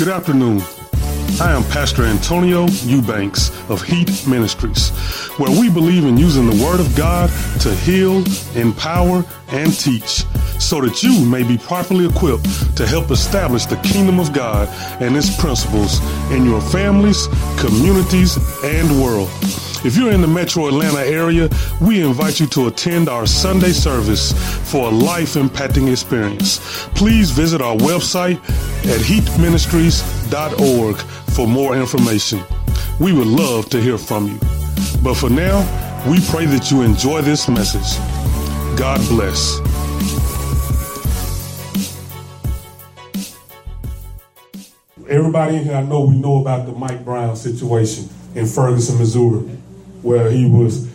Good afternoon. I am Pastor Antonio Eubanks of Heat Ministries, where we believe in using the Word of God to heal, empower, and teach so that you may be properly equipped to help establish the kingdom of God and its principles in your families, communities, and world. If you're in the metro Atlanta area, we invite you to attend our Sunday service for a life impacting experience. Please visit our website at heatministries.org for more information. We would love to hear from you. But for now, we pray that you enjoy this message. God bless. Everybody in here, I know we know about the Mike Brown situation in Ferguson, Missouri, where he was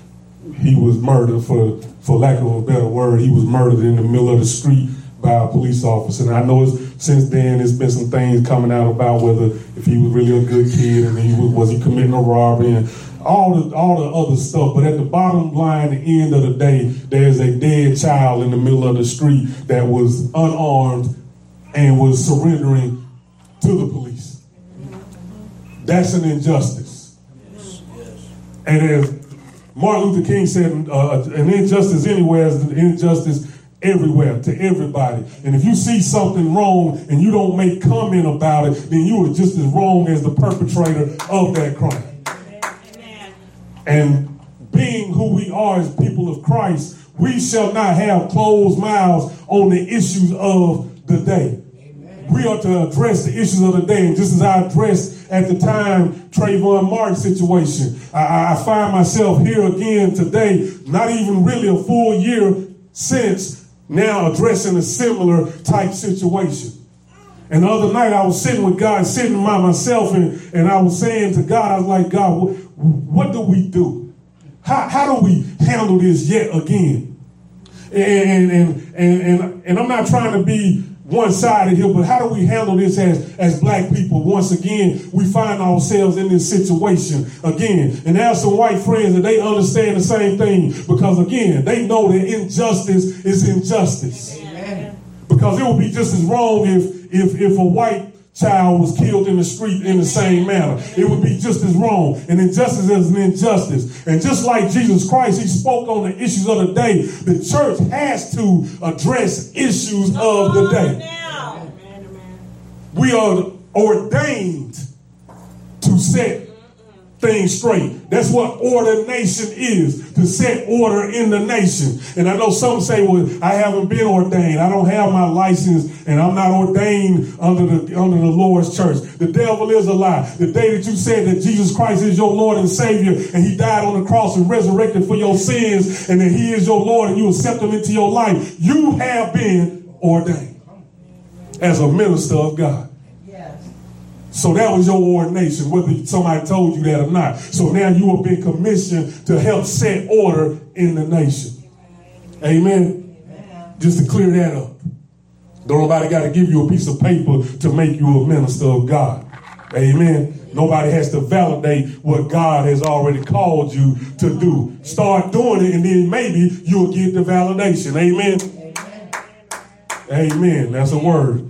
he was murdered for for lack of a better word, he was murdered in the middle of the street by a police officer. And I know since then there's been some things coming out about whether if he was really a good kid and he was, was he committing a robbery and all the all the other stuff. But at the bottom line, the end of the day, there's a dead child in the middle of the street that was unarmed and was surrendering to the police. That's an injustice. And as Martin Luther King said, uh, an injustice anywhere is an injustice everywhere to everybody. And if you see something wrong and you don't make comment about it, then you are just as wrong as the perpetrator of that crime. Amen. And being who we are as people of Christ, we shall not have closed mouths on the issues of the day. We are to address the issues of the day. And just as I addressed at the time Trayvon Martin situation, I, I find myself here again today, not even really a full year since now addressing a similar type situation. And the other night I was sitting with God, sitting by myself, and, and I was saying to God, I was like, God, what, what do we do? How, how do we handle this yet again? And, and, and, and, and I'm not trying to be one sided here, but how do we handle this as, as black people? Once again, we find ourselves in this situation again. And there are some white friends that they understand the same thing because again, they know that injustice is injustice. Amen. Because it would be just as wrong if if if a white child was killed in the street in the same manner. It would be just as wrong. And injustice is an injustice. And just like Jesus Christ, he spoke on the issues of the day. The church has to address issues of the day. We are ordained to set things straight. That's what ordination is, to set order in the nation. And I know some say, well, I haven't been ordained. I don't have my license and I'm not ordained under the under the Lord's church. The devil is a lie. The day that you said that Jesus Christ is your Lord and Savior and he died on the cross and resurrected for your sins and that he is your Lord and you accept him into your life, you have been ordained as a minister of God. So that was your ordination, whether somebody told you that or not. So now you have been commissioned to help set order in the nation. Amen. Amen. Just to clear that up. Don't nobody got to give you a piece of paper to make you a minister of God. Amen. Nobody has to validate what God has already called you to do. Start doing it, and then maybe you'll get the validation. Amen. Amen. Amen. That's a word.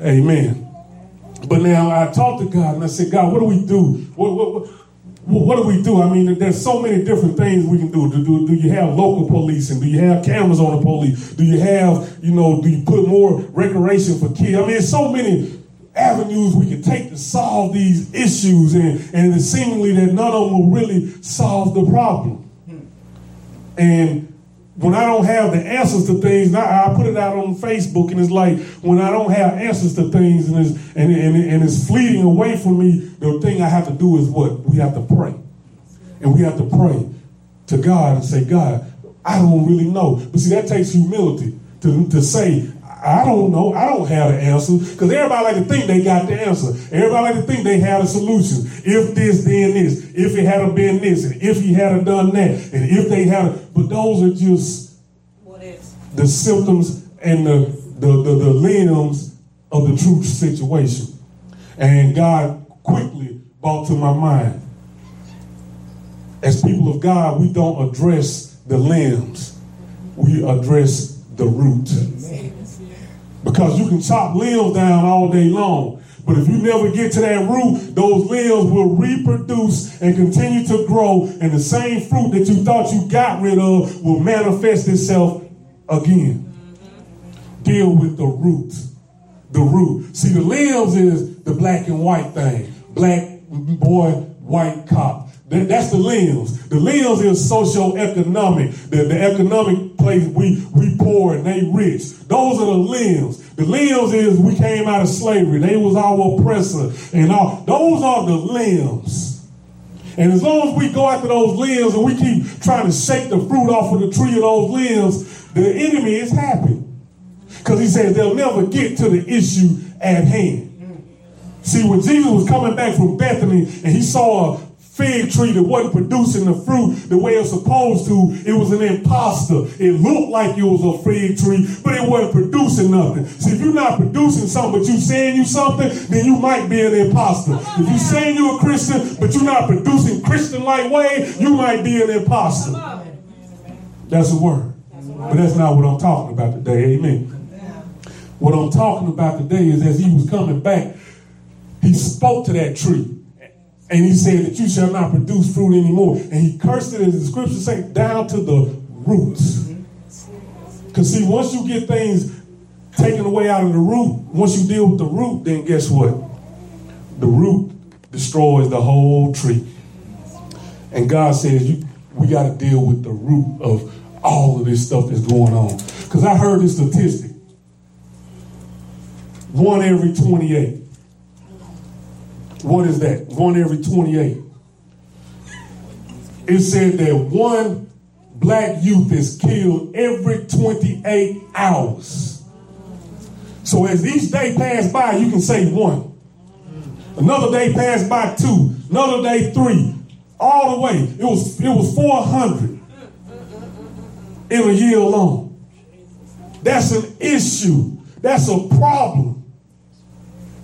Amen. But now I talked to God and I said, God, what do we do? What, what, what, what do we do? I mean, there's so many different things we can do. Do, do. do you have local policing? Do you have cameras on the police? Do you have, you know, do you put more recreation for kids? I mean, there's so many avenues we can take to solve these issues, and, and seemingly that none of them will really solve the problem. And when I don't have the answers to things, I, I put it out on Facebook, and it's like when I don't have answers to things and it's, and, and, and it's fleeting away from me, the thing I have to do is what? We have to pray. And we have to pray to God and say, God, I don't really know. But see, that takes humility to, to say, I don't know. I don't have the answer. Because everybody like to think they got the answer. Everybody like to think they had a solution. If this, then this. If it had been this. And if he had done that. And if they had But those are just the symptoms and the, the, the, the limbs of the true situation. And God quickly brought to my mind. As people of God, we don't address the limbs. We address the root. Because you can chop limbs down all day long. But if you never get to that root, those limbs will reproduce and continue to grow, and the same fruit that you thought you got rid of will manifest itself again. Deal with the root. The root. See, the limbs is the black and white thing. Black boy, white cop. That, that's the limbs. The limbs is socio-economic. The, the economic place we we poor and they rich. Those are the limbs. The limbs is we came out of slavery. They was our oppressor and all. Those are the limbs. And as long as we go after those limbs and we keep trying to shake the fruit off of the tree of those limbs, the enemy is happy. Because he says they'll never get to the issue at hand. See, when Jesus was coming back from Bethany and he saw a fig tree that wasn't producing the fruit the way it was supposed to, it was an imposter. It looked like it was a fig tree, but it wasn't producing nothing. See, if you're not producing something, but you're saying you something, then you might be an imposter. If you're saying you're a Christian, but you're not producing Christian-like way, you might be an imposter. That's a word. But that's not what I'm talking about today. Amen. What I'm talking about today is as he was coming back, he spoke to that tree. And he said that you shall not produce fruit anymore. And he cursed it, as the scriptures say, down to the roots. Because see, once you get things taken away out of the root, once you deal with the root, then guess what? The root destroys the whole tree. And God says, you, we got to deal with the root of all of this stuff that's going on. Because I heard this statistic. One every 28. What is that? One every 28. It said that one black youth is killed every 28 hours. So as each day passed by, you can say one. Another day passed by two. Another day three. All the way. It was it was 400 in a year alone. That's an issue. That's a problem.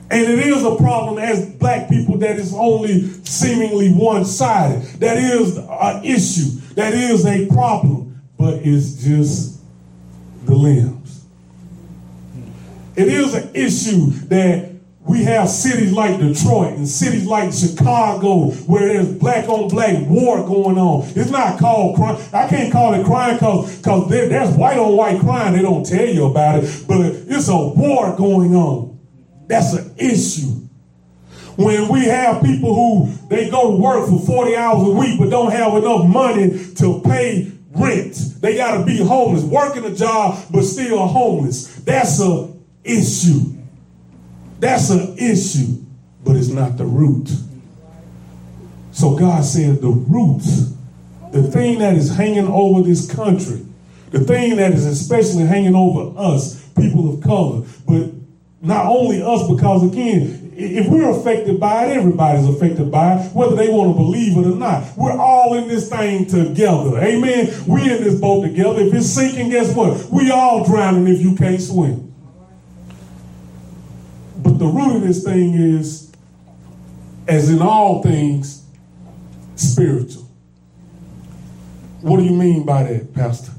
And it is a problem as black people that is only seemingly one sided. That is an issue. That is a problem. But it's just the limbs. It is an issue that we have cities like Detroit and cities like Chicago where there's black on black war going on. It's not called crime. I can't call it crime because because there's white on white crime. They don't tell you about it, but it's a war going on. That's an issue. When we have people who they go to work for 40 hours a week but don't have enough money to pay rent. They got to be homeless, working a job but still homeless. That's an issue. That's an issue, but it's not the root. So God said the root, the thing that is hanging over this country, the thing that is especially hanging over us, people of color, but not only us, because again, if we're affected by it, everybody's affected by it, whether they want to believe it or not. We're all in this thing together. Amen. We're in this boat together. If it's sinking, guess what? We all drowning if you can't swim. But the root of this thing is, as in all things, spiritual. What do you mean by that, Pastor?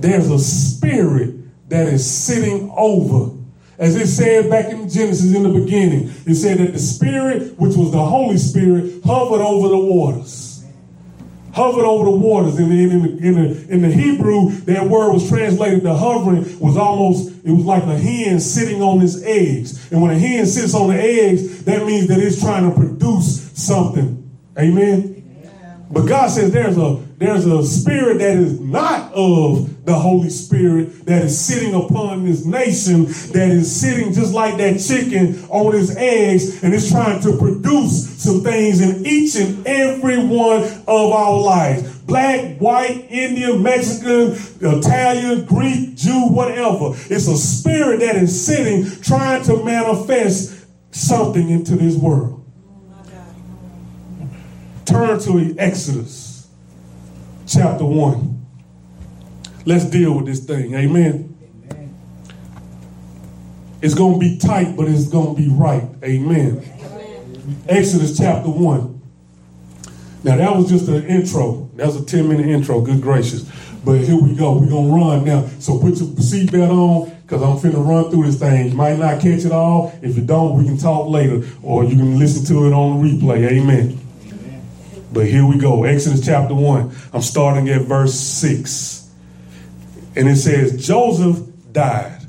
There's a spirit that is sitting over as it said back in Genesis in the beginning, it said that the Spirit, which was the Holy Spirit, hovered over the waters. Hovered over the waters. In the, in, the, in, the, in the Hebrew, that word was translated to hovering, was almost, it was like a hen sitting on its eggs. And when a hen sits on the eggs, that means that it's trying to produce something. Amen? But God says there's a there's a spirit that is not of the Holy Spirit that is sitting upon this nation, that is sitting just like that chicken on its eggs, and is trying to produce some things in each and every one of our lives. Black, white, Indian, Mexican, Italian, Greek, Jew, whatever. It's a spirit that is sitting trying to manifest something into this world. Turn to Exodus chapter 1. Let's deal with this thing. Amen. Amen. It's going to be tight, but it's going to be right. Amen. Amen. Exodus chapter 1. Now, that was just an intro. That was a 10 minute intro. Good gracious. But here we go. We're going to run now. So put your seatbelt on because I'm finna run through this thing. You might not catch it all. If you don't, we can talk later, or you can listen to it on the replay. Amen. But here we go. Exodus chapter 1. I'm starting at verse 6. And it says, Joseph died.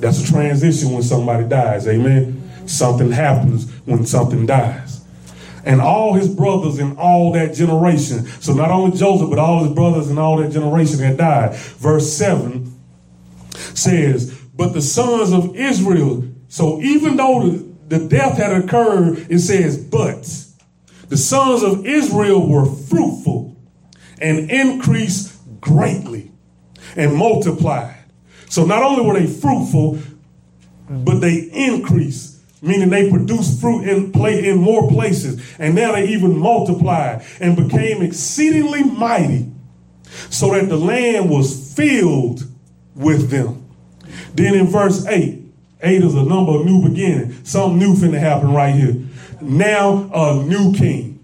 That's a transition when somebody dies. Amen. Something happens when something dies. And all his brothers in all that generation. So not only Joseph, but all his brothers in all that generation had died. Verse 7 says, But the sons of Israel, so even though the death had occurred, it says, But the sons of Israel were fruitful and increased greatly and multiplied. So not only were they fruitful, but they increased meaning they produced fruit in play in more places and now they even multiplied and became exceedingly mighty so that the land was filled with them then in verse 8, 8 is a number of new beginning. Something new finna happen right here. Now a new king.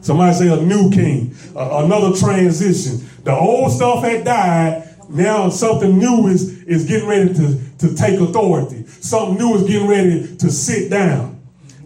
Somebody say a new king. Another transition. The old stuff had died. Now something new is, is getting ready to, to take authority. Something new is getting ready to sit down.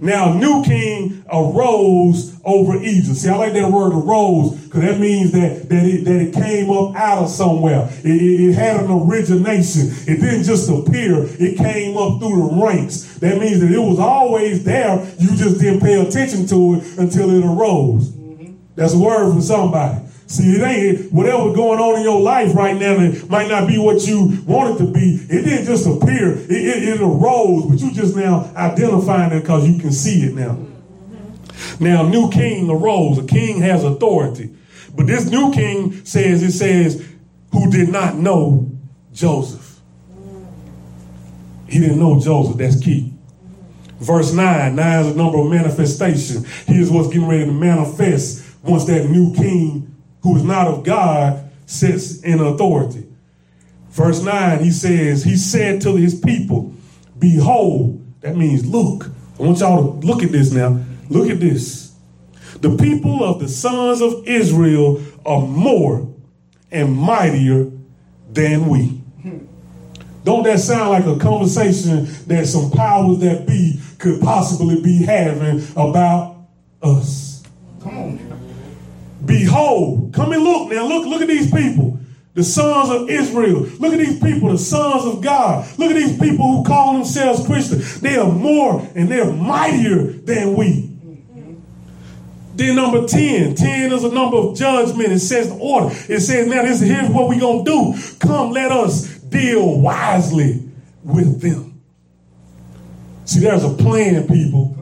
Now, new king arose over Egypt. See, I like that word arose because that means that, that, it, that it came up out of somewhere. It, it, it, had an origination. It didn't just appear, it came up through the ranks. That means that it was always there. You just didn't pay attention to it until it arose. Mm-hmm. That's a word from somebody. See, it ain't whatever going on in your life right now that might not be what you want it to be. It didn't just appear. It, it, it arose, but you just now identifying it because you can see it now. Now, new king arose. A king has authority. But this new king says, it says, who did not know Joseph. He didn't know Joseph. That's key. Verse 9, 9 is a number of manifestation. Here's what's getting ready to manifest once that new king who is not of God sits in authority. Verse 9, he says, He said to his people, Behold, that means look. I want y'all to look at this now. Look at this. The people of the sons of Israel are more and mightier than we. Don't that sound like a conversation that some powers that be could possibly be having about us? Behold, come and look now. Look, look at these people. The sons of Israel. Look at these people, the sons of God. Look at these people who call themselves Christians. They are more and they're mightier than we. Then number 10. 10 is a number of judgment. It says the order. It says, now this here's what we're gonna do. Come, let us deal wisely with them. See, there's a plan, people.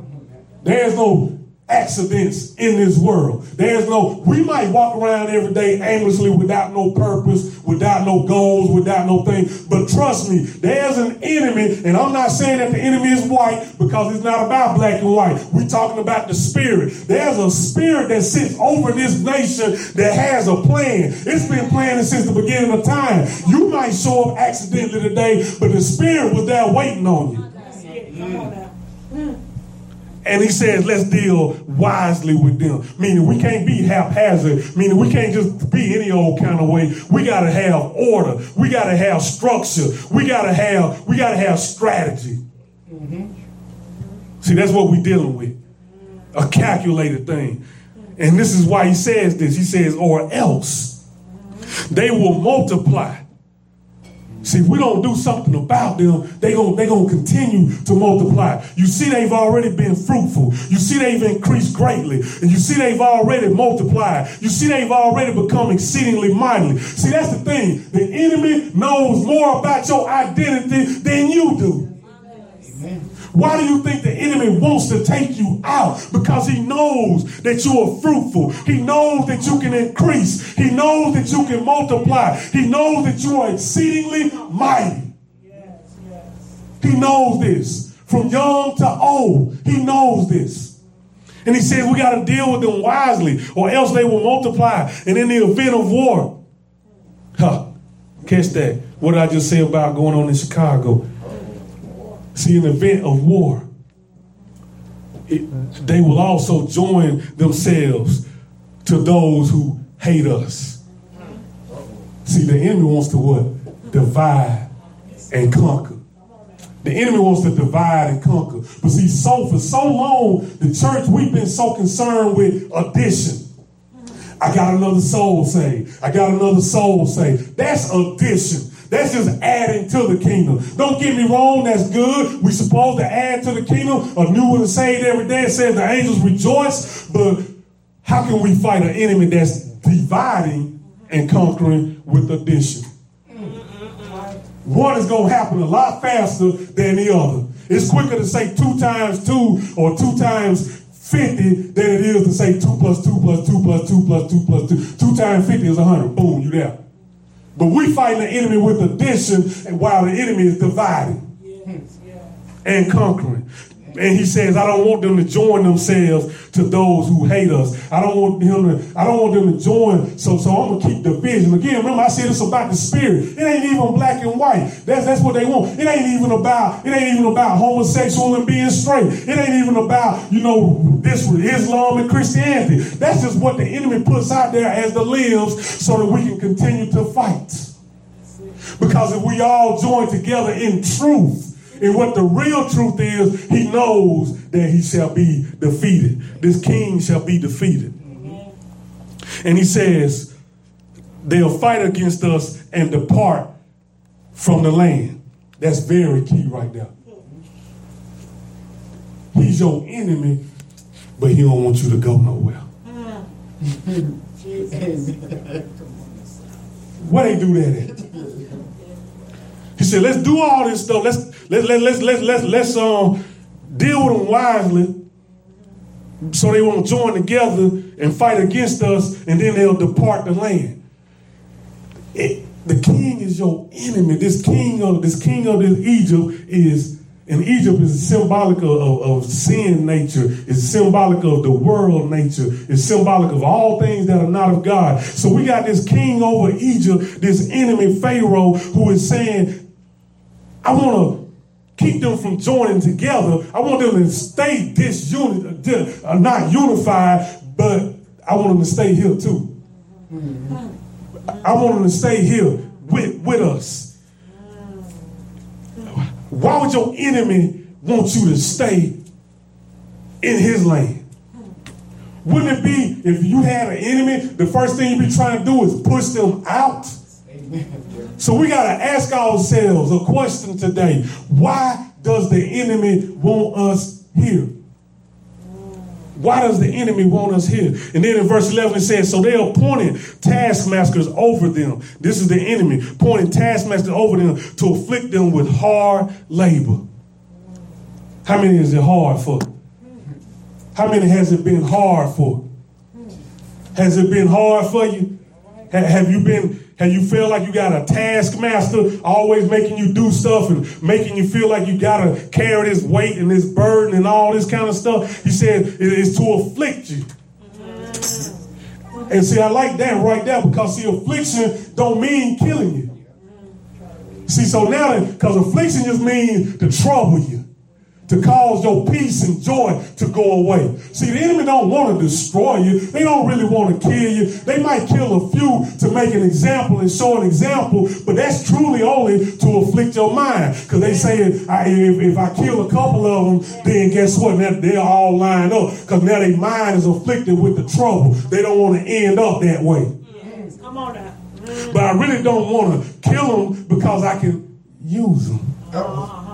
There's no accidents in this world. There's no, we might walk around every day aimlessly without no purpose, without no goals, without no thing. But trust me, there's an enemy, and I'm not saying that the enemy is white because it's not about black and white. We're talking about the spirit. There's a spirit that sits over this nation that has a plan. It's been planning since the beginning of time. You might show up accidentally today, but the spirit was there waiting on you. And he says, let's deal wisely with them. Meaning we can't be haphazard. Meaning we can't just be any old kind of way. We gotta have order. We gotta have structure. We gotta have, we gotta have strategy. Mm-hmm. See, that's what we're dealing with. A calculated thing. And this is why he says this. He says, or else they will multiply See, if we don't do something about them, they going they gonna continue to multiply. You see, they've already been fruitful. You see, they've increased greatly. And you see, they've already multiplied. You see, they've already become exceedingly mighty. See, that's the thing. The enemy knows more about your identity than you do. Amen. Why do you think the enemy wants to take you out? Because he knows that you are fruitful. He knows that you can increase. He knows that you can multiply. He knows that you are exceedingly mighty. Yes, yes. He knows this. From young to old, he knows this. And he says we got to deal with them wisely, or else they will multiply. And in the event of war, huh, catch that. What did I just say about going on in Chicago? See, an event of war, it, they will also join themselves to those who hate us. See, the enemy wants to what? Divide and conquer. The enemy wants to divide and conquer. But see, so for so long, the church, we've been so concerned with addition. I got another soul saved. I got another soul saved. That's addition. That's just adding to the kingdom. Don't get me wrong, that's good. We're supposed to add to the kingdom. A new one saved every day. It says the angels rejoice. But how can we fight an enemy that's dividing and conquering with addition? One is going to happen a lot faster than the other. It's quicker to say two times two or two times 50 than it is to say 2 plus 2 plus 2 plus 2 plus 2 plus 2. 2 times 50 is 100. Boom, you there. But we fighting the enemy with addition and while the enemy is dividing and conquering. And he says, I don't want them to join themselves to those who hate us. I don't want him to, I don't want them to join. So, so I'm gonna keep division. Again, remember I said it's about the spirit. It ain't even black and white. That's that's what they want. It ain't even about, it ain't even about homosexual and being straight. It ain't even about, you know, this with Islam and Christianity. That's just what the enemy puts out there as the lives so that we can continue to fight. Because if we all join together in truth, and what the real truth is, he knows that he shall be defeated. This king shall be defeated. And he says, they'll fight against us and depart from the land. That's very key right there. He's your enemy, but he don't want you to go nowhere. Mm. Where they do that at? He said, let's do all this stuff. Let's let, let, let's let's let's let's um deal with them wisely so they won't join together and fight against us and then they'll depart the land. It, the king is your enemy. This king of this king of this Egypt is and Egypt is symbolic of, of, of, sin nature, it's symbolic of the world nature, it's symbolic of all things that are not of God. So we got this king over Egypt, this enemy Pharaoh, who is saying, I want to keep them from joining together. I want them to stay disunit, uh, not unified, but I want them to stay here too. I want them to stay here with, with us. Why would your enemy want you to stay in his land? Wouldn't it be if you had an enemy, the first thing you'd be trying to do is push them out? So we got to ask ourselves a question today. Why does the enemy want us here? Why does the enemy want us here? And then in verse 11 it says, So they appointed taskmasters over them. This is the enemy, appointing taskmasters over them to afflict them with hard labor. How many is it hard for? How many has it been hard for? Has it been hard for you? Have you been and you feel like you got a taskmaster always making you do stuff and making you feel like you got to carry this weight and this burden and all this kind of stuff. He said it is to afflict you. And see, I like that right there because see, affliction don't mean killing you. See, so now, because affliction just means to trouble you to cause your peace and joy to go away. See, the enemy don't want to destroy you. They don't really want to kill you. They might kill a few to make an example and show an example, but that's truly only to afflict your mind. Because they say if, if, I kill a couple of them, then guess what? Now they're all lined up. Because now their mind is afflicted with the trouble. They don't want to end up that way. Yes. Come on now. But I really don't want to kill them because I can use them. Uh-huh.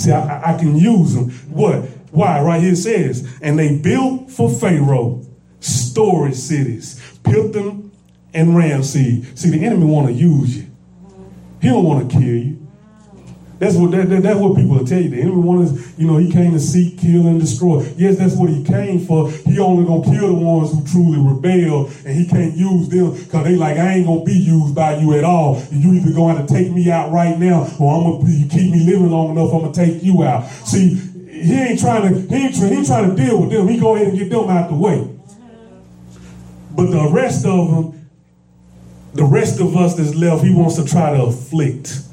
See, I, I can use them. What? Why? Right here says, and they built for Pharaoh storage cities, Pithom and Ramses. See, the enemy want to use you. He don't want to kill you. That's what that, that, that's what people tell you. The enemy wants, you know, he came to seek, kill, and destroy. Yes, that's what he came for. He only gonna kill the ones who truly rebel, and he can't use them because they like, I ain't gonna be used by you at all. You either gonna have to take me out right now, or I'm gonna you keep me living long enough. I'm gonna take you out. See, he ain't trying to he ain't, he ain't trying to deal with them. He go ahead and get them out the way. But the rest of them, the rest of us that's left, he wants to try to afflict.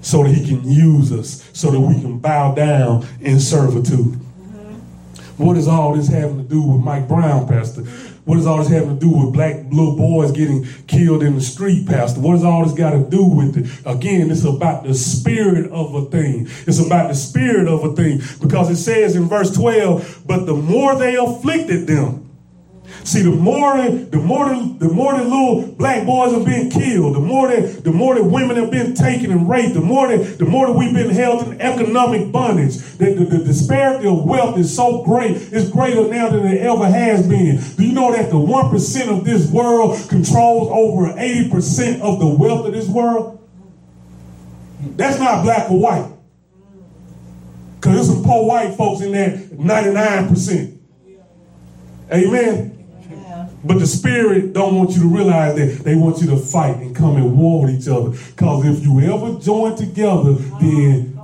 So that he can use us, so that we can bow down in servitude. What is all this having to do with Mike Brown, Pastor? What does all this having to do with black little boys getting killed in the street, Pastor? What does all this got to do with it? Again, it's about the spirit of a thing. It's about the spirit of a thing because it says in verse 12, but the more they afflicted them, See, the more the more the more the little black boys are being killed, the more the more that women have been taken and raped, the more the more that we've been held in economic bondage. The, the, the disparity of wealth is so great, it's greater now than it ever has been. Do you know that the one percent of this world controls over eighty percent of the wealth of this world? That's not black or white. Because there's some poor white folks in there, 99%. Amen. But the spirit don't want you to realize that they want you to fight and come and war with each other. Because if you ever join together, then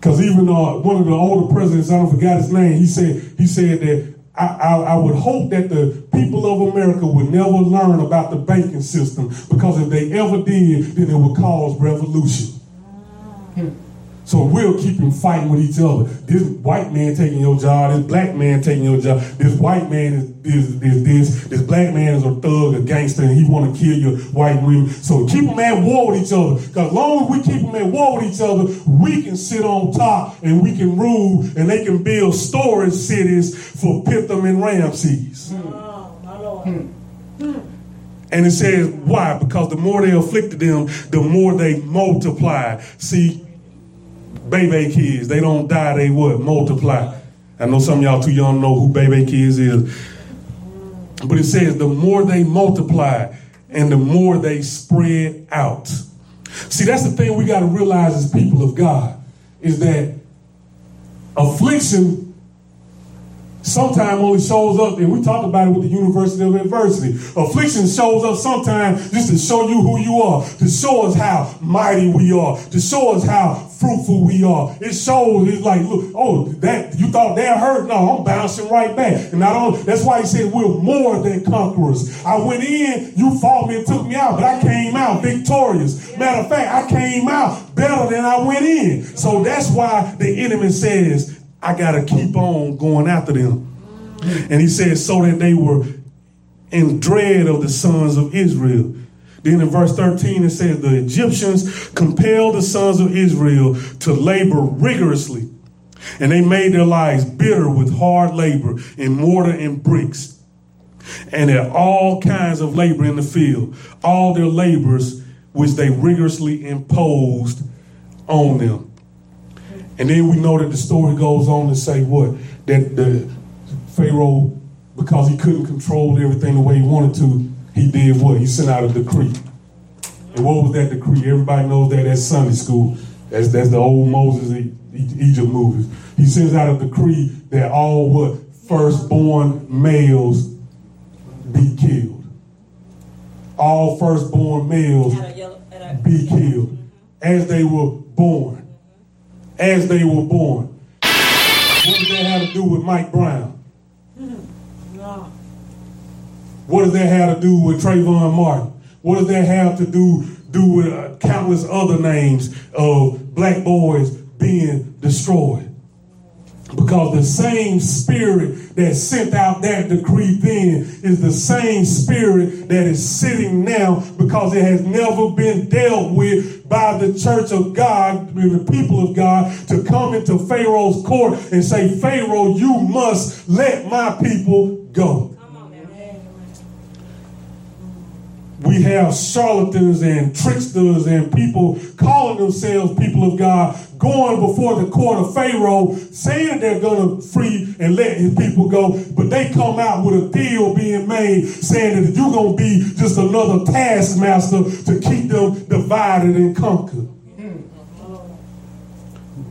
because even uh, one of the older presidents, I don't forgot his name, he said he said that I, I, I, would hope that the people of America would never learn about the banking system because if they ever did, then it would cause revolution. Hmm. So we'll keep them fighting with each other. This white man taking your job, this black man taking your job, this white man is, is, is this, this black man is a thug, a gangster, and he want to kill your white women. So keep them at war with each other. Because as long as we keep them at war with each other, we can sit on top and we can rule and they can build storage cities for Pithom and Ramses. Hmm. And it says, why? Because the more they afflicted them, the more they multiplied. See, baby kids. They don't die, they what? Multiply. I know some of y'all too young know who baby kids is. But it says the more they multiply and the more they spread out. See, that's the thing we got to realize as people of God is that affliction sometimes only shows up, and we talked about it with the University of Adversity. Affliction shows up sometimes just to show you who you are, to show us how mighty we are, to show us how fruitful we are. It shows, it's like, look, oh, that you thought that hurt? No, I'm bouncing right back. And not only that's why he said we're more than conquerors. I went in, you fought me and took me out, but I came out victorious. Matter of fact, I came out better than I went in. So that's why the enemy says, I got to keep on going after them. And he said, so that they were in dread of the sons of Israel. Then in verse 13, it says, The Egyptians compelled the sons of Israel to labor rigorously, and they made their lives bitter with hard labor in mortar and bricks, and at all kinds of labor in the field, all their labors which they rigorously imposed on them. And then we know that the story goes on to say what? That the Pharaoh, because he couldn't control everything the way he wanted to, he did what? He sent out a decree. And what was that decree? Everybody knows that at Sunday school. That's, that's the old Moses Egypt movies. He sends out a decree that all what? Firstborn males be killed. All firstborn males be killed as they were born as they were born. What does that have to do with Mike Brown? What does that have to do with Trayvon Martin? What does that have to do do with uh, countless other names of black boys being destroyed? Because the same spirit that sent out that decree then is the same spirit that is sitting now because it has never been dealt with by the church of God, the people of God, to come into Pharaoh's court and say, Pharaoh, you must let my people go. We have charlatans and tricksters and people calling themselves people of God going before the court of Pharaoh saying they're going to free and let his people go, but they come out with a deal being made saying that you're going to be just another taskmaster to keep them divided and conquered.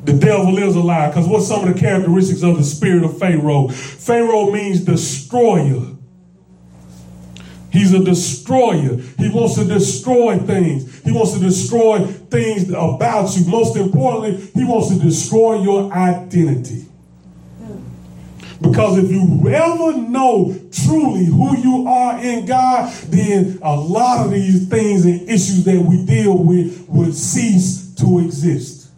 The devil is a lie because what's some of the characteristics of the spirit of Pharaoh? Pharaoh means destroyer. He's a destroyer. He wants to destroy things. He wants to destroy things about you. Most importantly, he wants to destroy your identity. Because if you ever know truly who you are in God, then a lot of these things and issues that we deal with would cease to exist.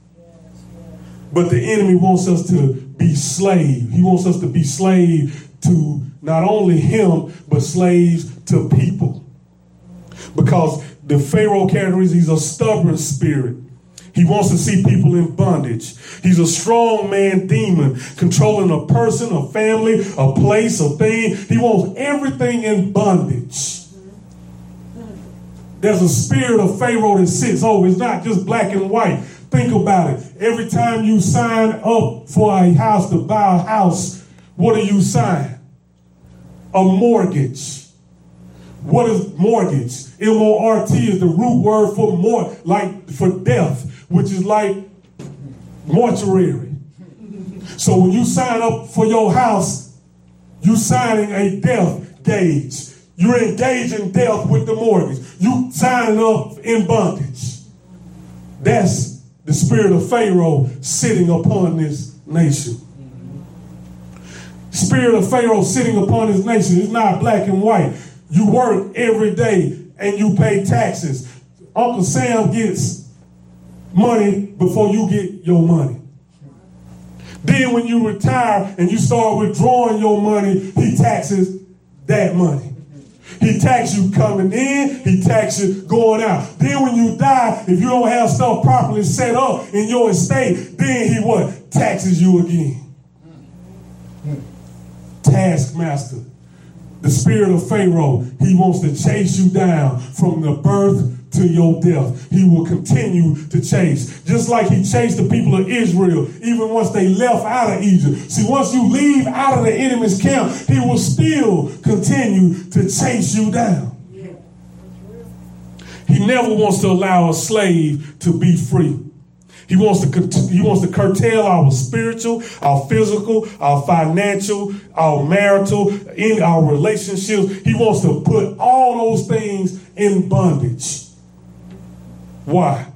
But the enemy wants us to be slave. He wants us to be slave to not only him, but slaves to people. Because the Pharaoh is he's a stubborn spirit. He wants to see people in bondage. He's a strong man demon, controlling a person, a family, a place, a thing. He wants everything in bondage. There's a spirit of Pharaoh that sits Oh, It's not just black and white. Think about it. Every time you sign up for a house to buy a house, what do you sign? A mortgage. What is mortgage? M O R T is the root word for more, like for death which is like mortuary. So when you sign up for your house, you signing a death gage. You're engaging death with the mortgage. You signing up in bondage. That's the spirit of Pharaoh sitting upon this nation. Spirit of Pharaoh sitting upon his nation. It's not black and white. You work every day and you pay taxes. Uncle Sam gets money before you get your money. Then when you retire and you start withdrawing your money, he taxes that money. He tax you coming in, he tax you going out. Then when you die, if you don't have stuff properly set up in your estate, then he what? Taxes you again. Taskmaster. The spirit of Pharaoh, he wants to chase you down from the birth to your death. He will continue to chase. Just like he chased the people of Israel, even once they left out of Egypt. See, once you leave out of the enemy's camp, he will still continue to chase you down. He never wants to allow a slave to be free. He wants to he wants to curtail our spiritual, our physical, our financial, our marital, in our relationships. He wants to put all those things in bondage. Why?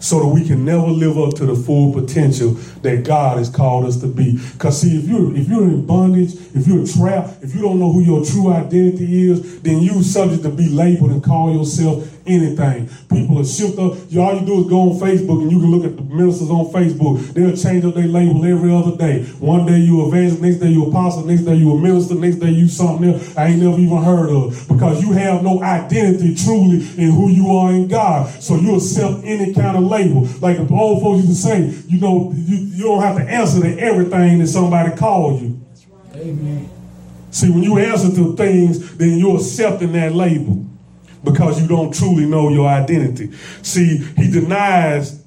So that we can never live up to the full potential that God has called us to be. Because see, if you're if you're in bondage, if you're trapped, if you don't know who your true identity is, then you're subject to be labeled and call yourself anything. People are shift up. You, all you do is go on Facebook and you can look at the ministers on Facebook. They'll change up their label every other day. One day you a evangelist, next day you apostle, next day you a minister, next day you something else I ain't never even heard of. Because you have no identity truly in who you are in God. So you accept any kind of label. Like the old folks used to say, you know, you, you don't have to answer to everything that somebody calls you. Amen. See, when you answer to things, then you're accepting that label because you don't truly know your identity. See, he denies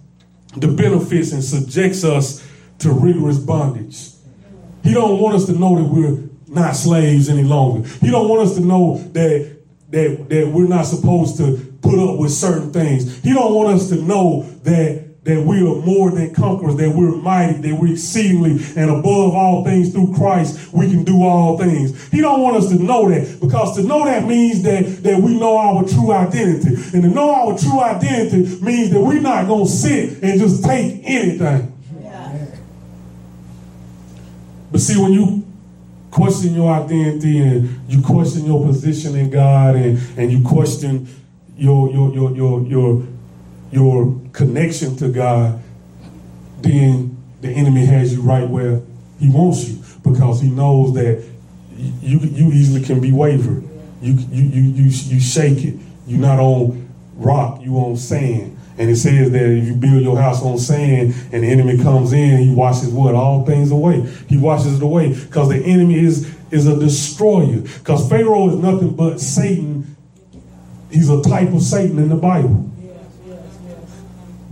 the benefits and subjects us to rigorous bondage. He don't want us to know that we're not slaves any longer. He don't want us to know that that that we're not supposed to put up with certain things. He don't want us to know that that we are more than conquerors, that we're mighty, that we're exceedingly and above all things through Christ, we can do all things. He don't want us to know that because to know that means that, that we know our true identity. And to know our true identity means that we're not going to sit and just take anything. Yeah. But see, when you question your identity and you question your position in God and, and you question your, your, your, your, your your connection to God, then the enemy has you right where he wants you because he knows that you you easily can be wavered. You you you you, you shake it. You're not on rock, you on sand. And it says that if you build your house on sand and the enemy comes in, he washes what? All things away. He washes it away because the enemy is, is a destroyer. Because Pharaoh is nothing but Satan. He's a type of Satan in the Bible.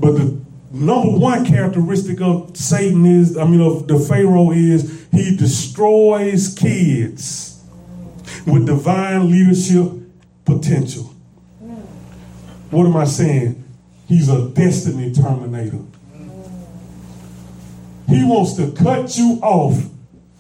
But the number one characteristic of Satan is, I mean, of the Pharaoh is he destroys kids with divine leadership potential. What am I saying? He's a destiny terminator. He wants to cut you off,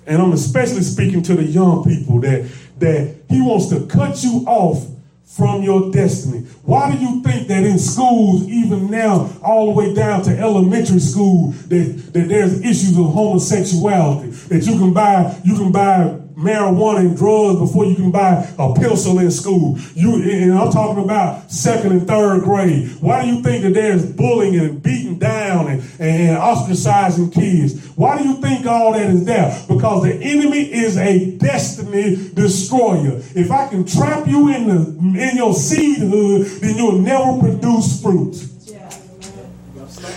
and I'm especially speaking to the young people that that he wants to cut you off from your destiny. Why do you think that in schools, even now, all the way down to elementary school, that, that there's issues of homosexuality? That you can buy, you can buy marijuana and drugs before you can buy a pencil in school. You and I'm talking about second and third grade. Why do you think that there's bullying and beating down and, and ostracizing kids? Why do you think all that is there? Because the enemy is a destiny destroyer. If I can trap you in the in your seedhood, then you'll never produce fruit.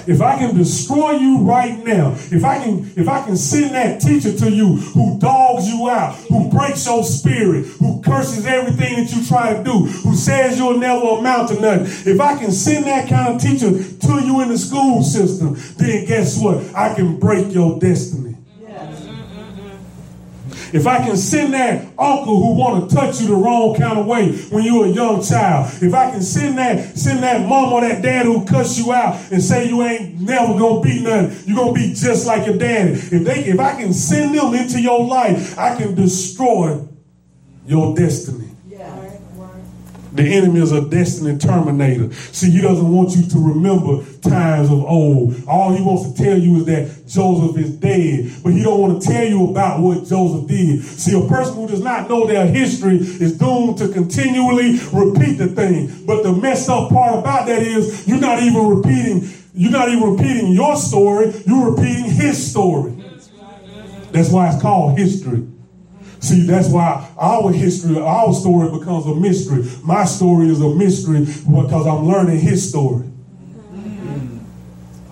If I can destroy you right now, if I can, if I can send that teacher to you who dogs you out, who breaks your spirit, who curses everything that you try to do, who says you'll never amount to nothing, if I can send that kind of teacher to you in the school system, then guess what? I can break your destiny. If I can send that uncle who want to touch you the wrong kind of way when you're a young child, if I can send that send that mom or that dad who cuss you out and say you ain't never gonna be nothing, you're gonna be just like your daddy. If they if I can send them into your life, I can destroy your destiny. The enemy is a destiny terminator. See, he doesn't want you to remember times of old. All he wants to tell you is that Joseph is dead, but he don't want to tell you about what Joseph did. See, a person who does not know their history is doomed to continually repeat the thing. But the messed up part about that is you're not even repeating. You're not even repeating your story. You're repeating his story. That's why it's called history. See, that's why our history, our story becomes a mystery. My story is a mystery because I'm learning his story.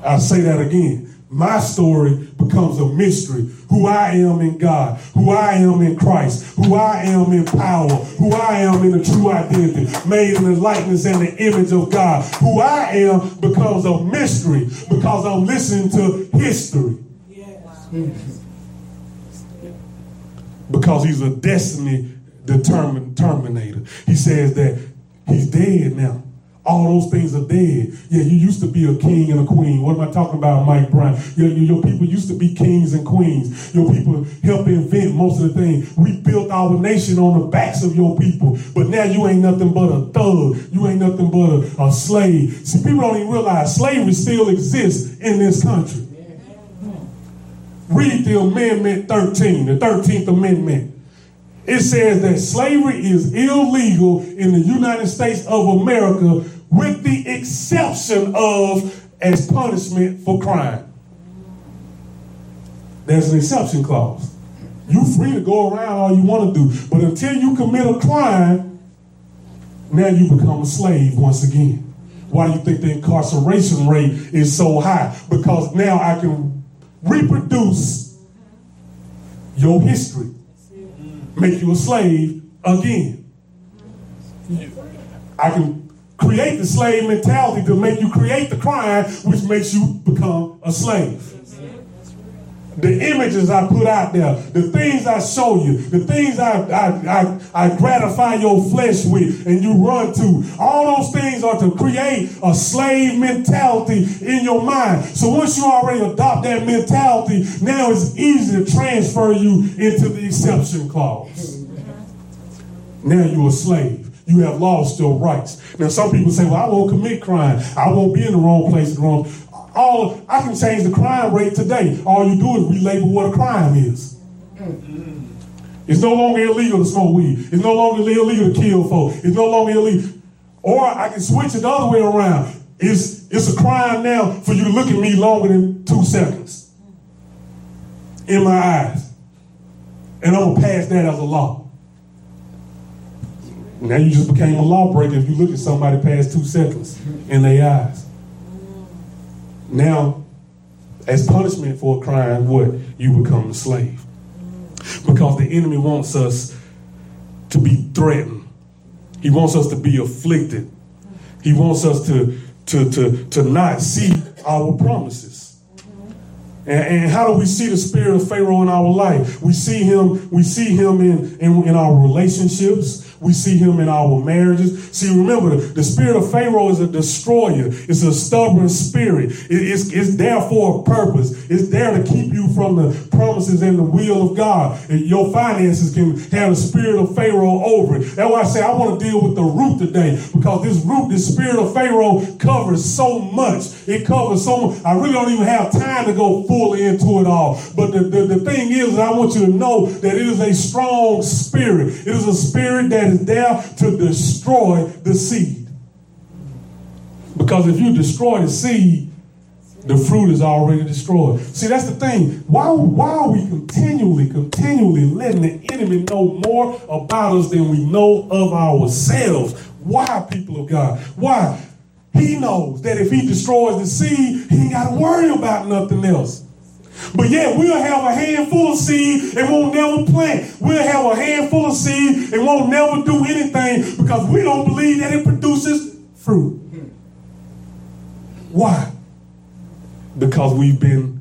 I'll say that again. My story becomes a mystery. Who I am in God, who I am in Christ, who I am in power, who I am in a true identity, made in the likeness and the image of God. Who I am becomes a mystery because I'm listening to history. Yes because he's a destiny determined terminator. He says that he's dead now. All those things are dead. Yeah, you used to be a king and a queen. What am I talking about, Mike Brown? Your, your people used to be kings and queens. Your people helped invent most of the things. We built our nation on the backs of your people. But now you ain't nothing but a thug. You ain't nothing but a, a slave. See, people don't even realize slavery still exists in this country. Read the Amendment 13, the 13th Amendment. It says that slavery is illegal in the United States of America with the exception of as punishment for crime. There's an exception clause. You're free to go around all you want to do, but until you commit a crime, now you become a slave once again. Why do you think the incarceration rate is so high? Because now I can reproduce your history, make you a slave again. I can create the slave mentality to make you create the crime, which makes you become a slave the images I put out there, the things I show you, the things I, I, I, I, gratify your flesh with and you run to, all those things are to create a slave mentality in your mind. So once you already adopt that mentality, now it's easy to transfer you into the exception clause. Now you're a slave. You have lost your rights. Now, some people say, well, I won't commit crime. I won't be in the wrong place the wrong all I can change the crime rate today. All you do is relabel what a crime is. It's no longer illegal to smoke weed. It's no longer illegal to kill folks. It's no longer illegal. Or I can switch it the other way around. It's, it's a crime now for you to look at me longer than two seconds in my eyes. And I'm to pass that as a law. Now you just became a lawbreaker if you look at somebody past two seconds in their eyes. Now, as punishment for a crime, what? You become a slave. Because the enemy wants us to be threatened. He wants us to be afflicted. He wants us to, to, to, to not see our promises. And, and, how do we see the spirit of Pharaoh in our life? We see him, we see him in, in, in our relationships. We see him in our marriages. See, remember, the, spirit of Pharaoh is a destroyer. It's a stubborn spirit. It, it's, it's there for a purpose. It's there to keep you from the promises and the will of God. And your finances can have the spirit of Pharaoh over it. That's why I say I want to deal with the root today because this root, this spirit of Pharaoh covers so much. It covers so much. I really don't even have time to go fully into it all. But the, the, the thing is, I want you to know that it is a strong spirit. It is a spirit that is there to destroy the seed. Because if you destroy the seed, the fruit is already destroyed. See, that's the thing. Why, why are we continually, continually letting the enemy know more about us than we know of ourselves? Why, people of God? Why? He knows that if he destroys the seed, he ain't got to worry about nothing else. But yet we'll have a handful of seed and won't never plant. We'll have a handful of seed and won't never do anything because we don't believe that it produces fruit. Why? Because we've been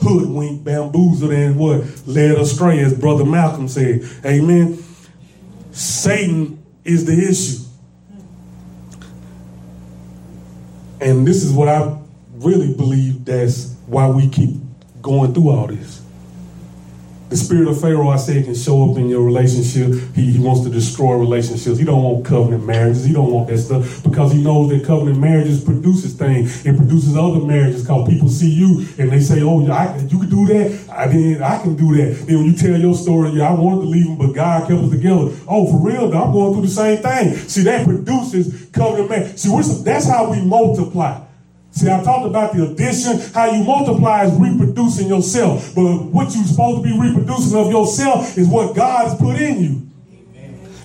hoodwinked, bamboozled, and what? Led astray, as Brother Malcolm said. Amen. Satan is the issue. And this is what I really believe that's why we keep going through all this. The spirit of Pharaoh, I said, can show up in your relationship. He, he wants to destroy relationships. He don't want covenant marriages. He don't want that stuff because he knows that covenant marriages produces things. It produces other marriages because people see you and they say, "Oh, I, you can do that. I did. I can do that." Then when you tell your story, yeah, I wanted to leave him, but God kept us together. Oh, for real? I'm going through the same thing. See, that produces covenant marriage. See, that's how we multiply. See, I talked about the addition. How you multiply is reproducing yourself. But what you're supposed to be reproducing of yourself is what God has put in you.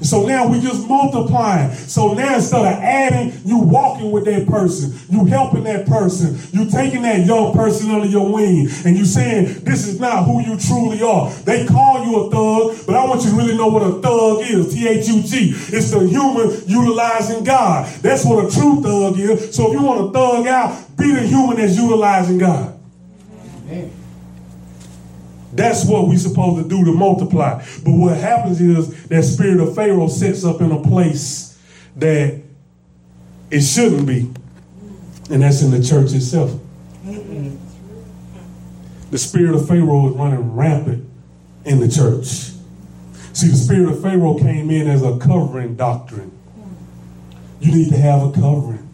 So now we just multiplying. So now instead of adding, you walking with that person, you helping that person, you taking that young person under your wing, and you saying this is not who you truly are. They call you a thug, but I want you to really know what a thug is. T H U G. It's the human utilizing God. That's what a true thug is. So if you want to thug out, be the human that's utilizing God. Amen. That's what we're supposed to do to multiply. But what happens is that spirit of Pharaoh sets up in a place that it shouldn't be. And that's in the church itself. The spirit of Pharaoh is running rampant in the church. See, the spirit of Pharaoh came in as a covering doctrine. You need to have a covering.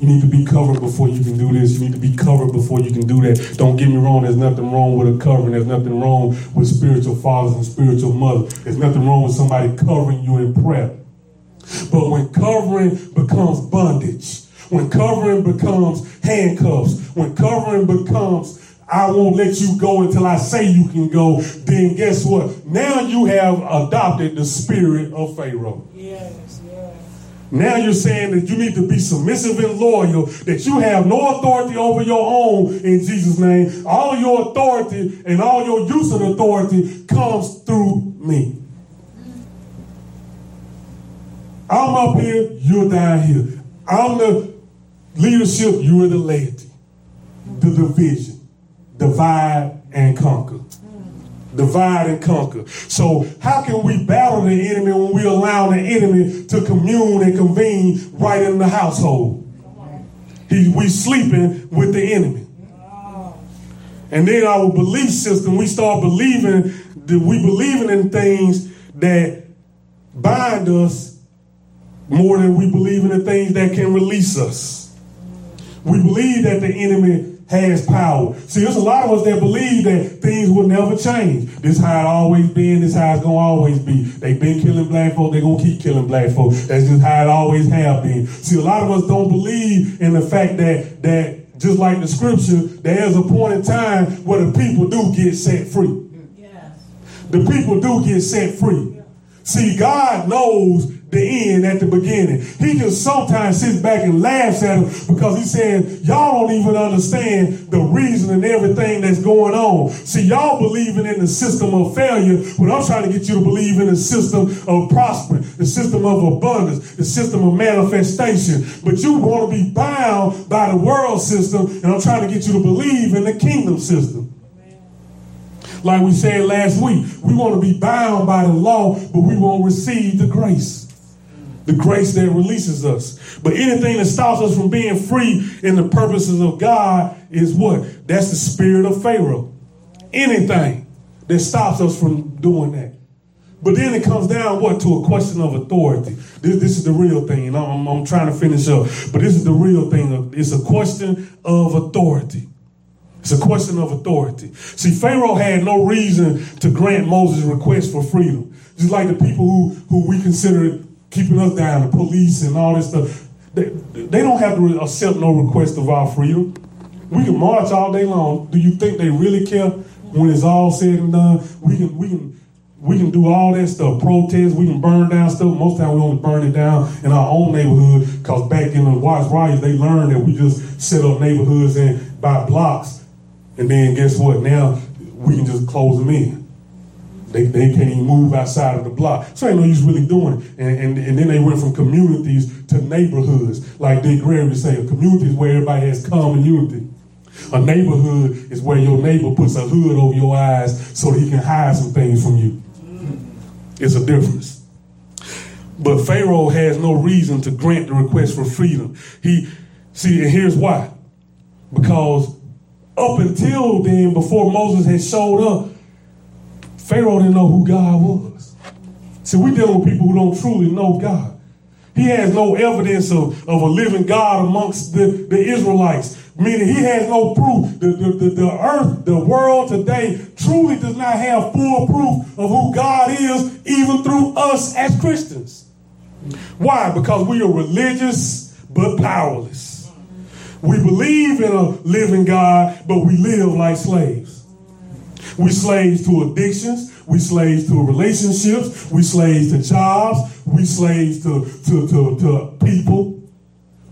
You need to be covered before you can do this. You need to be covered before you can do that. Don't get me wrong. There's nothing wrong with a covering. There's nothing wrong with spiritual fathers and spiritual mothers. There's nothing wrong with somebody covering you in prayer. But when covering becomes bondage, when covering becomes handcuffs, when covering becomes I won't let you go until I say you can go, then guess what? Now you have adopted the spirit of Pharaoh. Yes. Now you're saying that you need to be submissive and loyal, that you have no authority over your own in Jesus' name. All your authority and all your use of authority comes through me. I'm up here, you're down here. I'm the leadership, you're the laity. The division. Divide and conquer divide and conquer. So how can we battle the enemy when we allow the enemy to commune and convene right in the household? He, we sleeping with the enemy. And then our belief system, we start believing that we believing in things that bind us more than we believe in the things that can release us. We believe that the enemy has power. See, there's a lot of us that believe that things will never change. This how it always been. This how it's gonna always be. They've been killing black folk. They're gonna keep killing black folk. That's just how it always have been. See, a lot of us don't believe in the fact that that just like the scripture, there's a point in time where the people do get set free. Yes. The people do get set free. See, God knows the end at the beginning. He just sometimes sits back and laughs at them because he's saying, y'all don't even understand the reason and everything that's going on. See, y'all believing in the system of failure when I'm trying to get you to believe in the system of prospering, the system of abundance, the system of manifestation. But you want to be bound by the world system, and I'm trying to get you to believe in the kingdom system. Like we said last week, we want to be bound by the law, but we won't receive the grace. The grace that releases us. But anything that stops us from being free in the purposes of God is what? That's the spirit of Pharaoh. Anything that stops us from doing that. But then it comes down what to a question of authority. This, this is the real thing, and I'm, I'm trying to finish up. But this is the real thing. It's a question of authority. It's a question of authority. See, Pharaoh had no reason to grant Moses' request for freedom. Just like the people who, who we consider keeping us down, the police and all this stuff. They, they don't have to accept no request of our freedom. We can march all day long. Do you think they really care when it's all said and done? We can we can we can do all that stuff, protest, we can burn down stuff. Most time we only burn it down in our own neighborhood because back in the Watts riots, they learned that we just set up neighborhoods and by blocks. And then guess what? Now we can just close them in. They, they can't even move outside of the block. So ain't no use really doing it. And, and, and then they went from communities to neighborhoods. Like Dick Gregory say, a community is where everybody has common unity. A neighborhood is where your neighbor puts a hood over your eyes so he can hide some things from you. It's a difference. But Pharaoh has no reason to grant the request for freedom. He see, and here's why. Because up until then, before Moses had showed up, Pharaoh didn't know who God was. See, we dealing with people who don't truly know God. He has no evidence of, of a living God amongst the, the Israelites. Meaning he has no proof. The, the, the, the, earth, the world today truly does not have full proof of who God is, even through us as Christians. Why? Because we are religious but powerless. We believe in a living God, but we live like slaves. We slaves to addictions. We slaves to relationships. We slaves to jobs. We slaves to, to, to, to people.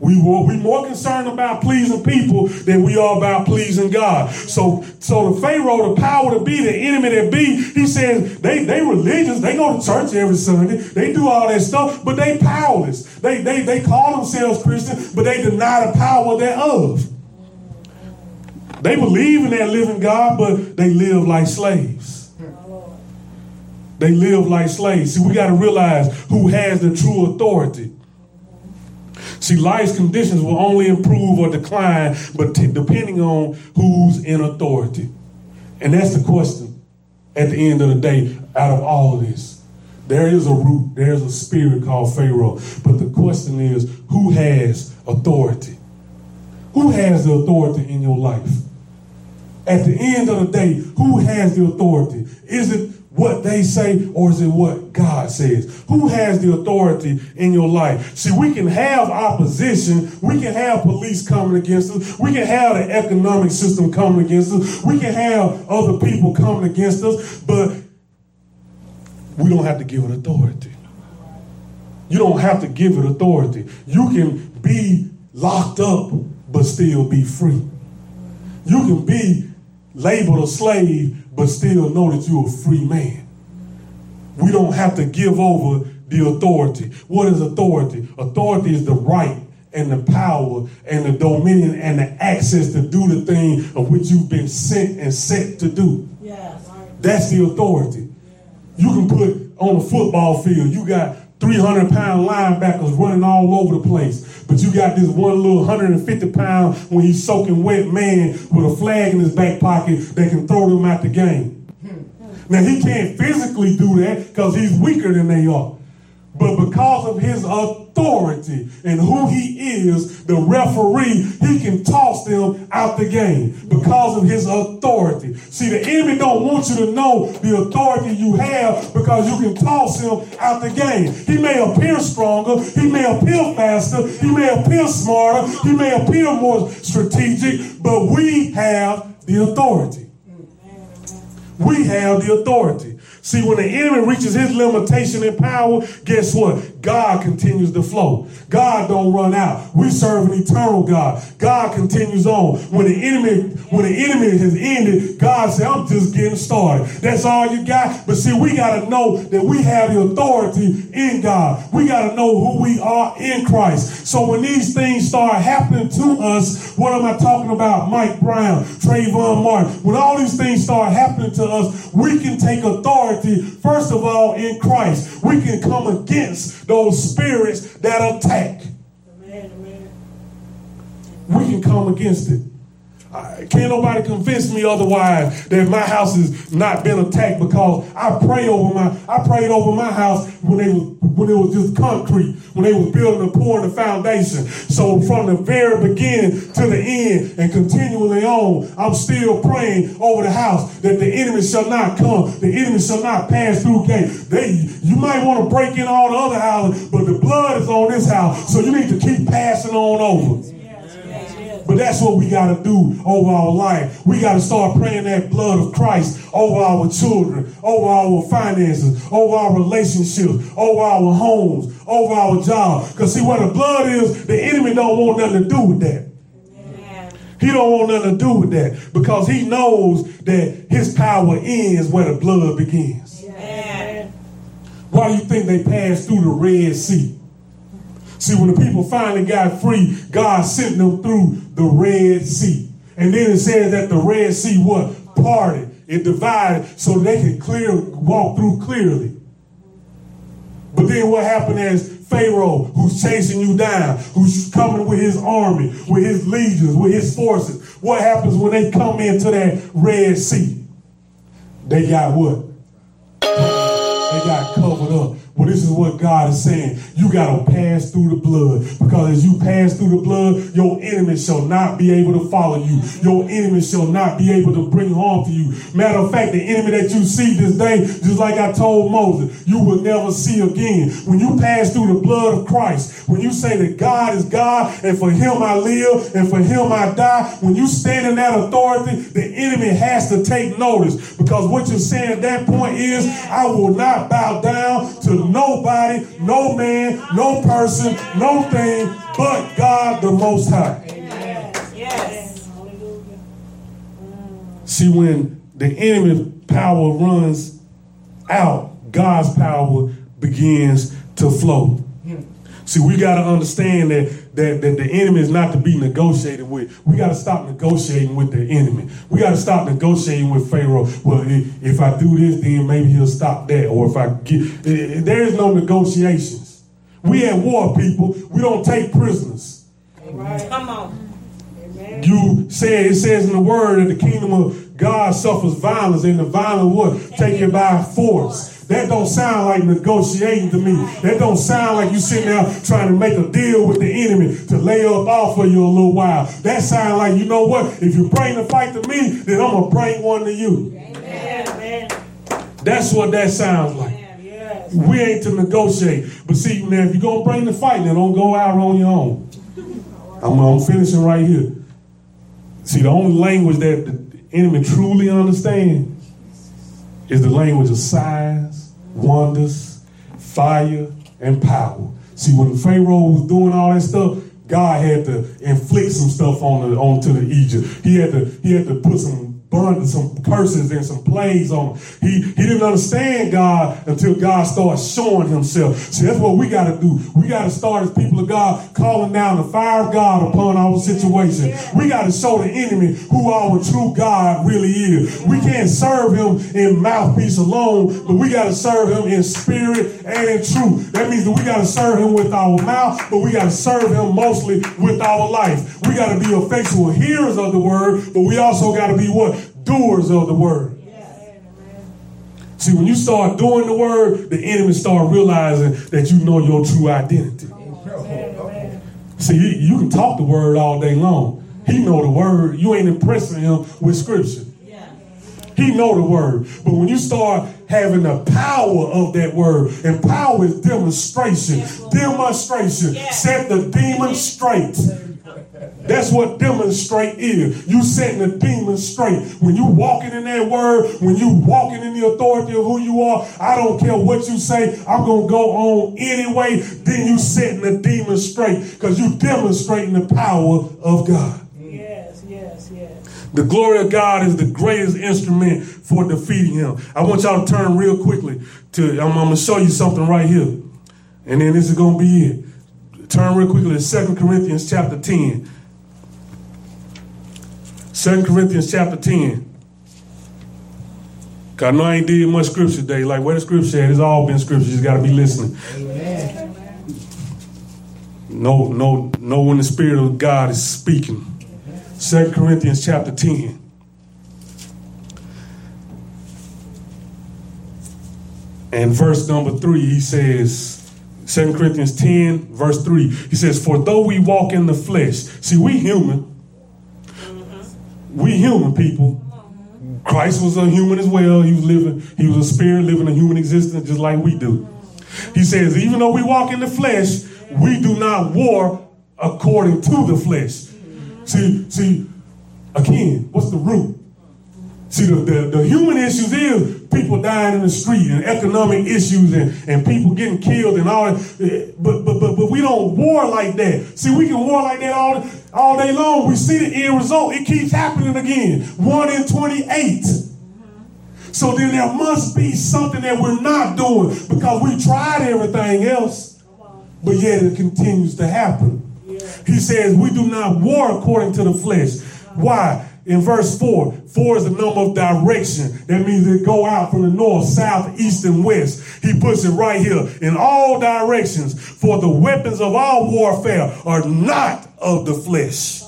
We were we more concerned about pleasing people than we are about pleasing God. So so the Pharaoh, the power to be, the enemy that be, he says they they religious, they go to church every Sunday, they do all that stuff, but they powerless. They they they call themselves Christian, but they deny the power they thereof. They believe in that living God, but they live like slaves. They live like slaves. See, we got to realize who has the true authority. See, life's conditions will only improve or decline, but t- depending on who's in authority. And that's the question at the end of the day out of all of this. There is a root, there's a spirit called Pharaoh. But the question is who has authority? Who has the authority in your life? At the end of the day, who has the authority? Is it what they say or is it what God says? Who has the authority in your life? See, we can have opposition. We can have police coming against us. We can have the economic system coming against us. We can have other people coming against us, but we don't have to give it authority. You don't have to give it authority. You can be locked up, but still be free. You can be labeled a slave, but still know that you're a free man. We don't have to give over the authority. What is authority? Authority is the right and the power and the dominion and the access to do the thing of which you've been sent and set to do. Yes. That's the authority. You can put on a football field, you got 300 pound linebackers running all over the place. But you got this one little 150 pound when he's soaking wet man with a flag in his back pocket that can throw them out the game. Now he can't physically do that because he's weaker than they are. But because of his uh, authority and who he is, the referee, he can toss them out the game because of his authority. See, the enemy don't want you to know the authority you have because you can toss him out the game. He may appear stronger, he may appear faster, he may appear smarter, he may appear more strategic, but we have the authority. We have the authority. See, when the enemy reaches his limitation in power, guess what? God continues to flow. God don't run out. We serve an eternal God. God continues on. When the enemy, when the enemy has ended, God said, I'm just getting started. That's all you got. But see, we got to know that we have the authority in God. We got to know who we are in Christ. So when these things start happening to us, what am I talking about? Mike Brown, Trayvon Martin. When all these things start happening to us, we can take authority authority, first of all, in Christ. We can come against those spirits that attack. Amen, amen. We can come against it. Can't nobody convince me otherwise that my house has not been attacked because I pray over my I prayed over my house when they was when it was just concrete, when they was building and pouring the foundation. So from the very beginning to the end and continually on, I'm still praying over the house that the enemy shall not come, the enemy shall not pass through gate. They you might want to break in all the other houses, but the blood is on this house, so you need to keep passing on over. But that's what we got to do over our life. We got to start praying that blood of Christ over our children, over our finances, over our relationships, over our homes, over our job. Because see, where the blood is, the enemy don't want nothing to do with that. He don't want nothing to do with that because he knows that his power ends where the blood begins. Why do you think they passed through the Red Sea? See, when the people finally got free, God sent them through the Red Sea. And then it says that the Red Sea what? Parted. It divided so they could clear walk through clearly. But then what happened is Pharaoh, who's chasing you down, who's coming with his army, with his legions, with his forces. What happens when they come into that Red Sea? They got what? They got covered up. Well, this is what God is saying. You got to pass through the blood because as you pass through the blood, your enemy shall not be able to follow you. Your enemy shall not be able to bring harm to you. Matter of fact, the enemy that you see this day, just like I told Moses, you will never see again. When you pass through the blood of Christ, when you say that God is God and for him I live and for him I die, when you stand in that authority, the enemy has to take notice because what you're saying at that point is, I will not bow down to nobody, no man, no person, no thing but God the Most High. Yes. See, when the enemy power runs out, God's power begins to flow. See, we got to understand that, that, that the enemy is not to be negotiated with. We got to stop negotiating with the enemy. We got to stop negotiating with Pharaoh. Well, if I do this, then maybe he'll stop that. Or if I get, there is no negotiations. We at war, people. We don't take prisoners. Come on. You say it says in the word that the kingdom of God suffers violence, and the violent what? Take it by force. That don't sound like negotiating to me. That don't sound like you sitting there trying to make a deal with the enemy to lay up off for you a little while. That sound like, you know what? If you bring the fight to me, then I'm going to bring one to you. Amen. That's what that sounds like. We ain't to negotiate. But see, man, if you're going to bring the fight, then don't go out on your own. I'm, I'm finishing right here. See, the only language that the enemy truly understands is the language of signs, wonders, fire, and power. See, when Pharaoh was doing all that stuff, God had to inflict some stuff on the onto the Egypt. He had to he had to put some burned some curses and some plagues on him. He, he didn't understand God until God started showing himself. See, that's what we got to do. We got to start as people of God calling down the fire of God upon our situation. We got to show the enemy who our true God really is. We can't serve him in mouthpiece alone, but we got to serve him in spirit and in truth. That means that we got to serve him with our mouth, but we got to serve him mostly with our life. We got to be effectual hearers of the word, but we also got to be what? Doers of the word. See, when you start doing the word, the enemy start realizing that you know your true identity. See, you, you can talk the word all day long. He know the word. You ain't impressing him with scripture. He know the word. But when you start having the power of that word, and power is demonstration. demonstration. Set the demon straight. That's what demonstrate is. You setting the demons straight. When you walking in that word, when you walking in the authority of who you are, I don't care what you say, I'm going to go on anyway. Then you setting the demons straight because you demonstrating the power of God. Yes, yes, yes. The glory of God is the greatest instrument for defeating him. I want y'all to turn real quickly to, I'm, I'm going to show you something right here. And then this is going to be it. Turn real quickly to 2 Corinthians chapter 10. 2 Corinthians chapter 10. Cause I know I ain't did much scripture today. Like where the scripture at, it's all been scripture. You just gotta be listening. Amen. No, no, know when the Spirit of God is speaking. 2 Corinthians chapter 10. And verse number 3, he says, 2 Corinthians 10, verse 3, he says, For though we walk in the flesh, see, we human, we human people. Christ was a human as well. He was living, he was a spirit living a human existence just like we do. He says, even though we walk in the flesh, we do not war according to the flesh. See, see, again, what's the root? See, the, the, the, human issues is people dying in the street and economic issues and, and people getting killed and all that. Eh, but, but, but, but we don't war like that. See, we can war like that all, all day long. We see the end result. It keeps happening again. 1 in 28. So then there must be something that we're not doing because we tried everything else, but yet it continues to happen. He says we do not war according to the flesh. Why? In verse 4, 4 is the number of direction. That means it go out from the north, south, east, and west. He puts it right here in all directions. For the weapons of our warfare are not of the flesh,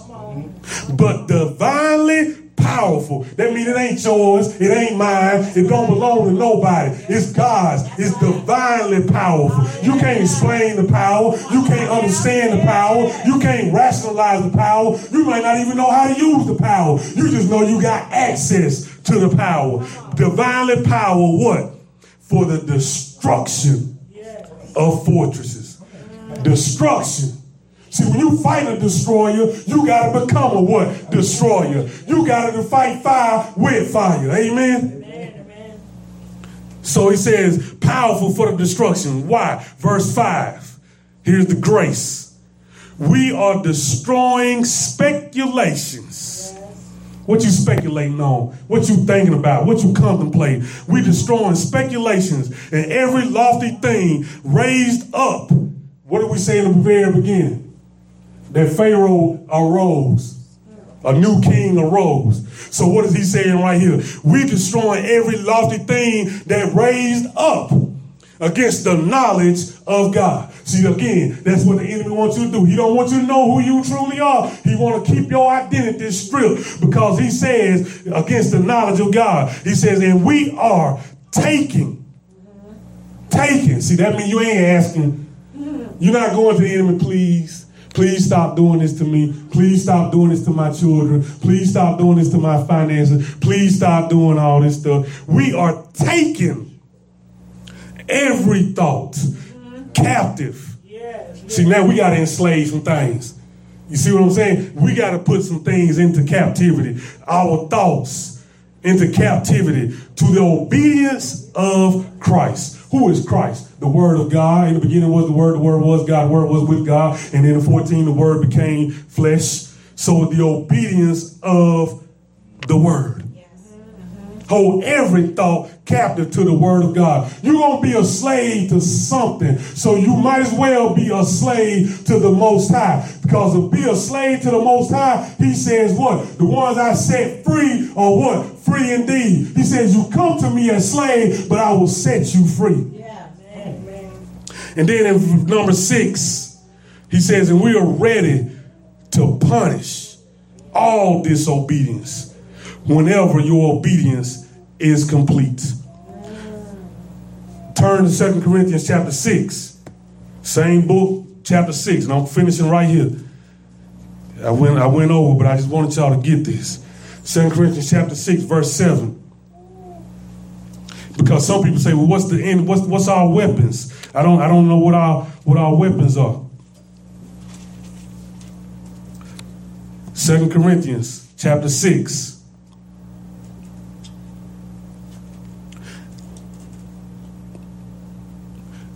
but divinely powerful. That means it ain't yours, it ain't mine, it don't belong to nobody. It's God's. It's divinely powerful. You can't explain the power, you can't understand the power, you can't rationalize the power, you might not even know how to use the power. You just know you got access to the power. Divinely power what? For the destruction of fortresses. Destruction See, when you fight a destroyer, you got to become a what? Destroyer. You got to fight fire with fire. Amen? Amen. So he says, powerful for the destruction. Why? Verse 5. Here's the grace. We are destroying speculations. What you speculating on? What you thinking about? What you contemplating? We destroying speculations and every lofty thing raised up. What did we say in the very beginning? That Pharaoh arose. A new king arose. So what is he saying right here? We destroying every lofty thing that raised up against the knowledge of God. See, again, that's what the enemy wants you to do. He don't want you to know who you truly are. He want to keep your identity stripped because he says against the knowledge of God. He says, and we are taking, taking. See, that means you ain't asking. You're not going to the enemy, please. Please stop doing this to me. Please stop doing this to my children. Please stop doing this to my finances. Please stop doing all this stuff. We are taking every thought captive. See, now we got to enslave some things. You see what I'm saying? We got to put some things into captivity. Our thoughts into captivity to the obedience of Christ. Who is Christ? The Word of God. In the beginning was the Word, the Word was God, the Word was with God. And in the 14, the Word became flesh. So the obedience of the Word. Hold every thought captive to the word of God. You're going to be a slave to something. So you might as well be a slave to the Most High. Because to be a slave to the Most High, he says what? The ones I set free are what? Free indeed. He says, you come to me as slave, but I will set you free. And then in number six, he says, and we are ready to punish all disobedience whenever your obedience is complete. Turn to Second Corinthians chapter 6. Same book, chapter 6. And I'm finishing right here. I went, I went over, but I just wanted y'all to get this. Second Corinthians chapter 6, verse 7. Because some people say, well, what's the end? What's, what's our weapons? I don't, I don't know what our, what our weapons are. Second Corinthians chapter 6.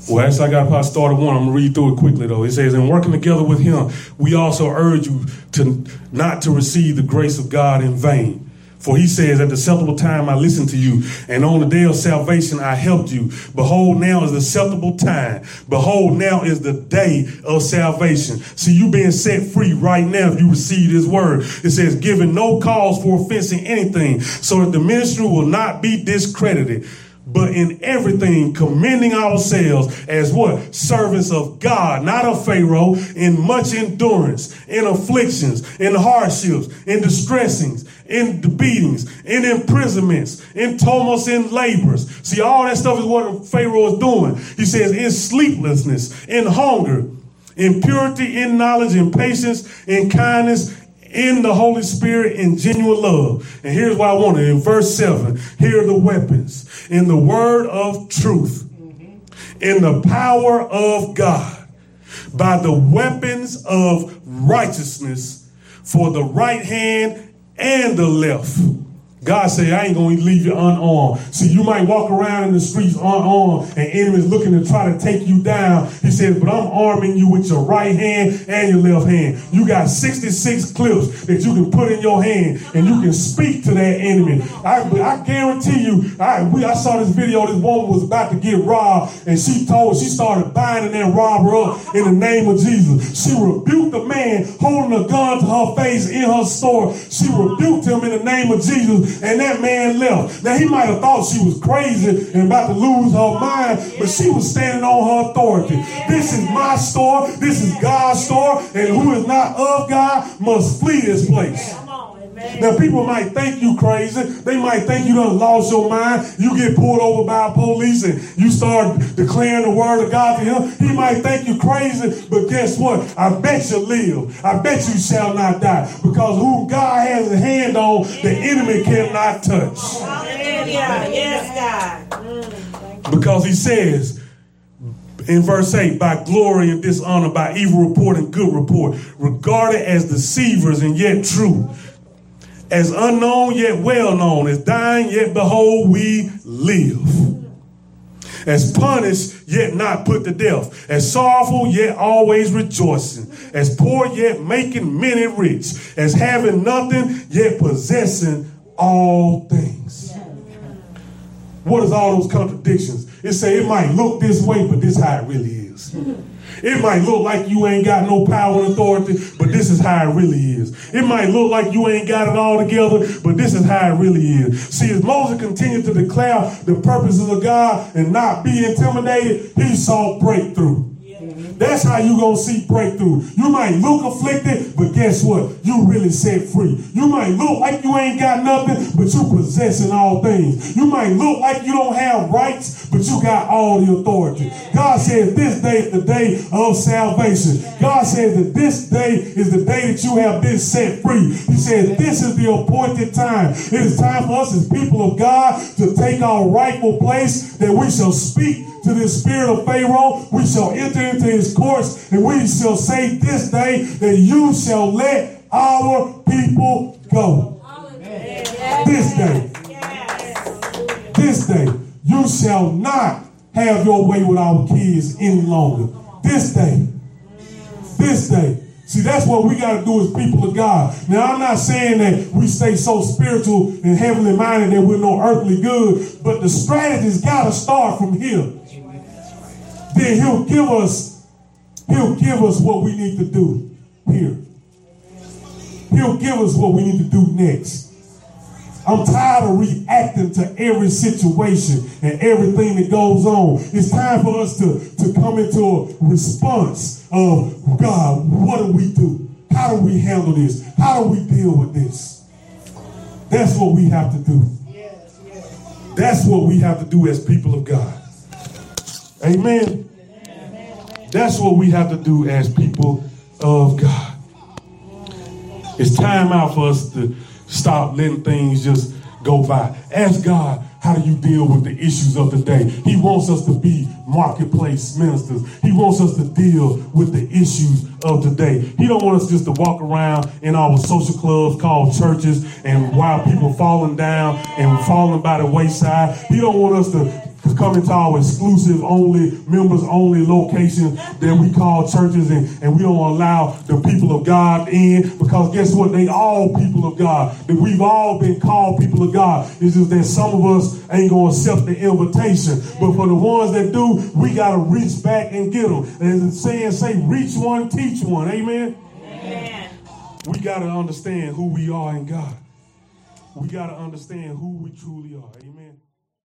Well, actually, I got probably started one. I'm gonna read through it quickly though. It says, "In working together with Him, we also urge you to not to receive the grace of God in vain." For he says, At the acceptable time I listened to you, and on the day of salvation I helped you. Behold, now is the acceptable time. Behold, now is the day of salvation. See, you being set free right now if you receive this word. It says, Giving no cause for offense in anything, so that the ministry will not be discredited but in everything commending ourselves as what? Servants of God, not of Pharaoh, in much endurance, in afflictions, in hardships, in distressings, in the beatings, in imprisonments, in tumults, in labors. See, all that stuff is what Pharaoh is doing. He says, in sleeplessness, in hunger, in purity, in knowledge, in patience, in kindness, in the Holy Spirit in genuine love. And here's what I wanted in verse 7 here are the weapons in the word of truth, in the power of God, by the weapons of righteousness for the right hand and the left God say, I ain't going to leave you unarmed. See, you might walk around in the streets unarmed and enemies looking to try to take you down. He says, but I'm arming you with your right hand and your left hand. You got 66 clips that you can put in your hand and you can speak to that enemy. I, I guarantee you, I, we, I saw this video, this woman was about to get robbed and she told, she started binding that robber up in the name of Jesus. She rebuked the man holding a gun to her face in her store. She rebuked him in the name of Jesus and that man left. Now he might have thought she was crazy and about to lose her mind, but she was standing on her authority. This is my store, this is God's store, and who is not of God must flee this place. Now, people might think you crazy. They might think you done lost your mind. You get pulled over by police and you start declaring the word of God to him. He might think you crazy, but guess what? I bet you live. I bet you shall not die. Because who God has a hand on, the enemy cannot touch. Yes, God. Because he says, in verse 8, by glory and dishonor, by evil report and good report, regarded as deceivers and yet true as unknown yet well known, as dying yet behold we live. As punished yet not put to death, as sorrowful yet always rejoicing, as poor yet making many rich, as having nothing yet possessing all things. What is all those contradictions? It say it might look this way, but this how it really is. It might look like you ain't got no power and authority, but this is how it really is. It might look like you ain't got it all together, but this is how it really is. See, as Moses continued to declare the purposes of God and not be intimidated, he saw breakthrough. That's how you gonna see breakthrough. You might look afflicted, but guess what? You really set free. You might look like you ain't got nothing, but you possessing all things. You might look like you don't have rights, but you got all the authority. God says this day is the day of salvation. God says that this day is the day that you have been set free. He says this is the appointed time. It is time for us as people of God to take our rightful place that we shall speak to the spirit of Pharaoh. We shall enter into his courts, and we shall say this day that you shall let our people go. This day. This day. You shall not have your way with our kids any longer. This day. This day. See, that's what we got to do as people of God. Now, I'm not saying that we stay so spiritual and heavenly minded that we're no earthly good, but the strategy's got to start from here then he'll give us, he'll give us what we need to do here. He'll give us what we need to do next. I'm tired of reacting to every situation and everything that goes on. It's time for us to, to come into a response of God, what do we do? How do we handle this? How do we deal with this? That's what we have to do. That's what we have to do as people of God. Amen. That's what we have to do as people of God. It's time out for us to stop letting things just go by. Ask God, How do you deal with the issues of the day? He wants us to be marketplace ministers. He wants us to deal with the issues of the day. He don't want us just to walk around in our social clubs called churches and while people falling down and falling by the wayside. He don't want us to to come into our exclusive only, members only locations that we call churches and, and we don't allow the people of God in because guess what? They all people of God. That we've all been called people of God. It's just that some of us ain't going to accept the invitation. But for the ones that do, we got to reach back and get them. And saying, say, reach one, teach one. Amen? Amen. We got to understand who we are in God. We got to understand who we truly are. Amen.